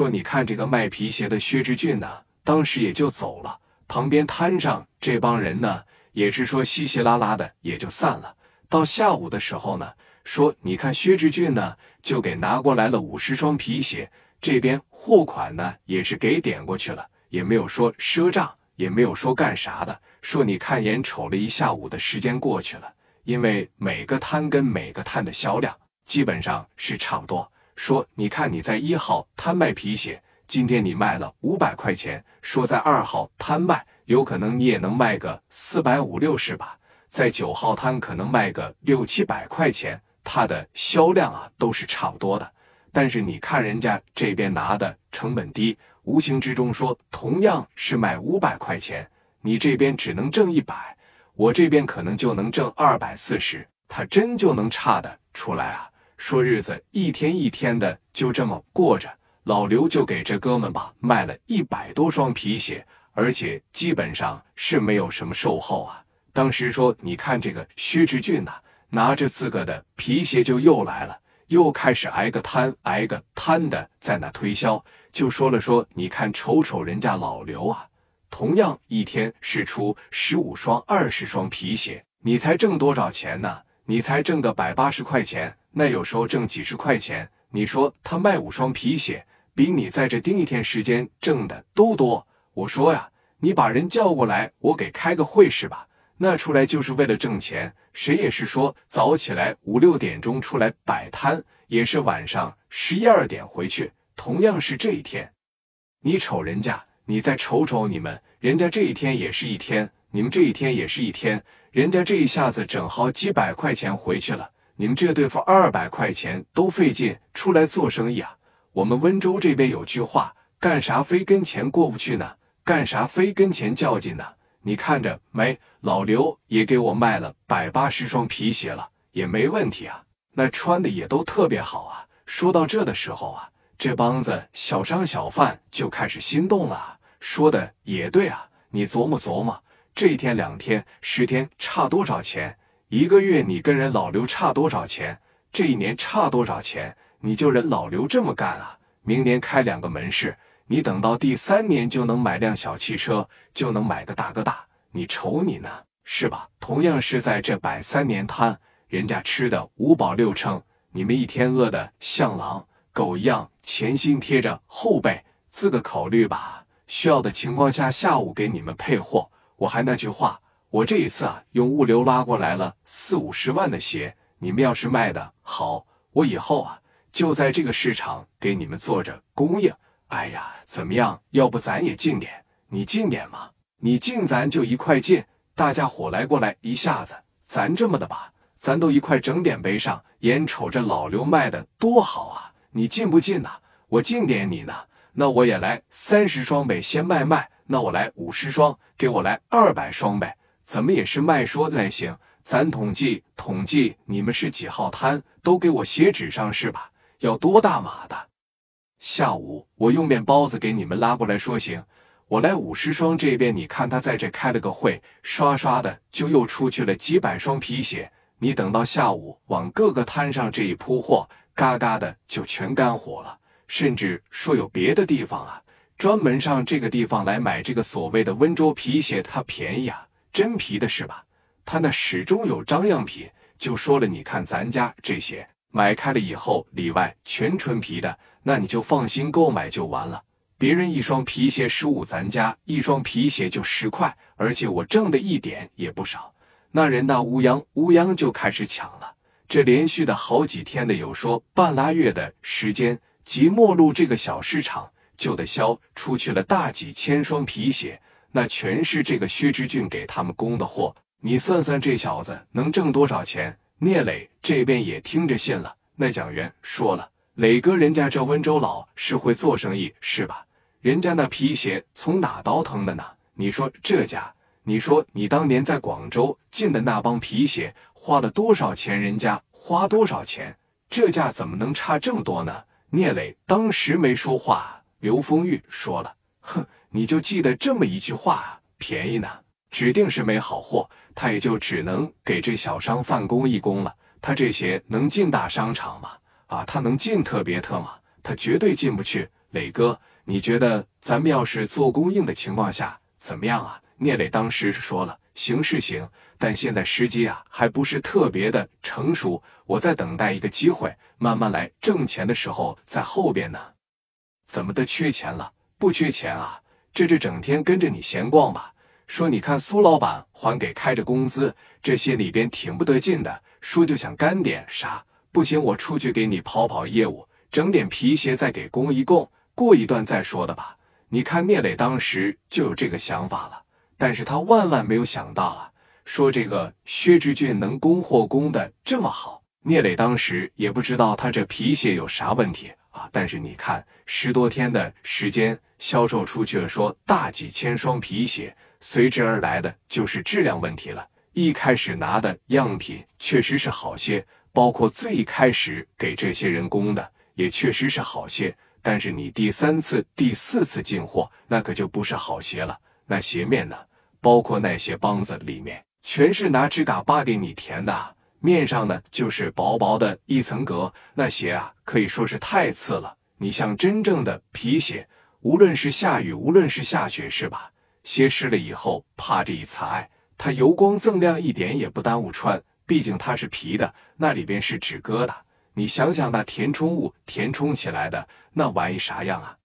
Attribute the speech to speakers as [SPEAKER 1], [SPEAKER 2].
[SPEAKER 1] 说你看这个卖皮鞋的薛之俊呢，当时也就走了。旁边摊上这帮人呢，也是说稀稀拉拉的也就散了。到下午的时候呢，说你看薛之俊呢，就给拿过来了五十双皮鞋，这边货款呢也是给点过去了，也没有说赊账，也没有说干啥的。说你看眼瞅了一下午的时间过去了，因为每个摊跟每个摊的销量基本上是差不多。说，你看你在一号摊卖皮鞋，今天你卖了五百块钱。说在二号摊卖，有可能你也能卖个四百五六十吧。在九号摊可能卖个六七百块钱，它的销量啊都是差不多的。但是你看人家这边拿的成本低，无形之中说同样是卖五百块钱，你这边只能挣一百，我这边可能就能挣二百四十，它真就能差的出来啊。说日子一天一天的就这么过着，老刘就给这哥们吧卖了一百多双皮鞋，而且基本上是没有什么售后啊。当时说，你看这个薛之俊呐，拿着自个的皮鞋就又来了，又开始挨个摊挨个摊的在那推销，就说了说，你看瞅瞅人家老刘啊，同样一天是出十五双二十双皮鞋，你才挣多少钱呢？你才挣个百八十块钱。那有时候挣几十块钱，你说他卖五双皮鞋，比你在这盯一天时间挣的都多。我说呀，你把人叫过来，我给开个会是吧？那出来就是为了挣钱，谁也是说早起来五六点钟出来摆摊，也是晚上十一二点回去。同样是这一天，你瞅人家，你再瞅瞅你们，人家这一天也是一天，你们这一天也是一天，人家这一下子整好几百块钱回去了。你们这对付二百块钱都费劲出来做生意啊！我们温州这边有句话，干啥非跟钱过不去呢？干啥非跟钱较劲呢？你看着没？老刘也给我卖了百八十双皮鞋了，也没问题啊。那穿的也都特别好啊。说到这的时候啊，这帮子小商小贩就开始心动了。说的也对啊，你琢磨琢磨，这一天、两天、十天差多少钱？一个月你跟人老刘差多少钱？这一年差多少钱？你就人老刘这么干啊？明年开两个门市，你等到第三年就能买辆小汽车，就能买个大哥大。你瞅你呢，是吧？同样是在这摆三年摊，人家吃的五饱六撑，你们一天饿的像狼狗一样，前心贴着后背。自个考虑吧。需要的情况下，下午给你们配货。我还那句话。我这一次啊，用物流拉过来了四五十万的鞋，你们要是卖的好，我以后啊就在这个市场给你们做着供应。哎呀，怎么样？要不咱也进点？你进点嘛？你进咱就一块进，大家伙来过来一下子，咱这么的吧，咱都一块整点背上。眼瞅着老刘卖的多好啊，你进不进呐？我进点你呢？那我也来三十双呗，先卖卖。那我来五十双，给我来二百双呗。怎么也是卖说的类型，咱统计统计，你们是几号摊，都给我写纸上是吧？要多大码的？下午我用面包子给你们拉过来说行，我来五十双这边，你看他在这开了个会，刷刷的就又出去了几百双皮鞋。你等到下午往各个摊上这一铺货，嘎嘎的就全干活了。甚至说有别的地方啊，专门上这个地方来买这个所谓的温州皮鞋，它便宜啊。真皮的是吧？他那始终有张样品，就说了，你看咱家这些买开了以后，里外全纯皮的，那你就放心购买就完了。别人一双皮鞋十五，咱家一双皮鞋就十块，而且我挣的一点也不少。那人那乌泱乌泱就开始抢了，这连续的好几天的，有说半拉月的时间，即末路这个小市场就得销出去了大几千双皮鞋。那全是这个薛之俊给他们供的货，你算算这小子能挣多少钱？聂磊这边也听着信了。那蒋元说了：“磊哥，人家这温州佬是会做生意是吧？人家那皮鞋从哪倒腾的呢？你说这家，你说你当年在广州进的那帮皮鞋花了多少钱？人家花多少钱？这价怎么能差这么多呢？”聂磊当时没说话，刘丰玉说了：“哼。”你就记得这么一句话：便宜呢，指定是没好货，他也就只能给这小商贩供一工了。他这些能进大商场吗？啊，他能进特别特吗？他绝对进不去。磊哥，你觉得咱们要是做供应的情况下怎么样啊？聂磊当时是说了，行是行，但现在时机啊还不是特别的成熟，我在等待一个机会，慢慢来。挣钱的时候在后边呢。怎么的缺钱了？不缺钱啊，这这整天跟着你闲逛吧。说你看苏老板还给开着工资，这些里边挺不得劲的。说就想干点啥？不行，我出去给你跑跑业务，整点皮鞋再给供一供，过一段再说的吧。你看聂磊当时就有这个想法了，但是他万万没有想到啊，说这个薛之俊能供货供的这么好。聂磊当时也不知道他这皮鞋有啥问题啊，但是你看十多天的时间销售出去了，说大几千双皮鞋。随之而来的就是质量问题了。一开始拿的样品确实是好些，包括最开始给这些人工的也确实是好些。但是你第三次、第四次进货，那可就不是好鞋了。那鞋面呢，包括那些帮子里面，全是拿指甲巴给你填的，面上呢就是薄薄的一层革。那鞋啊，可以说是太次了。你像真正的皮鞋，无论是下雨，无论是下雪，是吧？鞋湿了以后，怕这一擦，它油光锃亮，一点也不耽误穿。毕竟它是皮的，那里边是纸疙瘩。你想想，那填充物填充起来的那玩意啥样啊？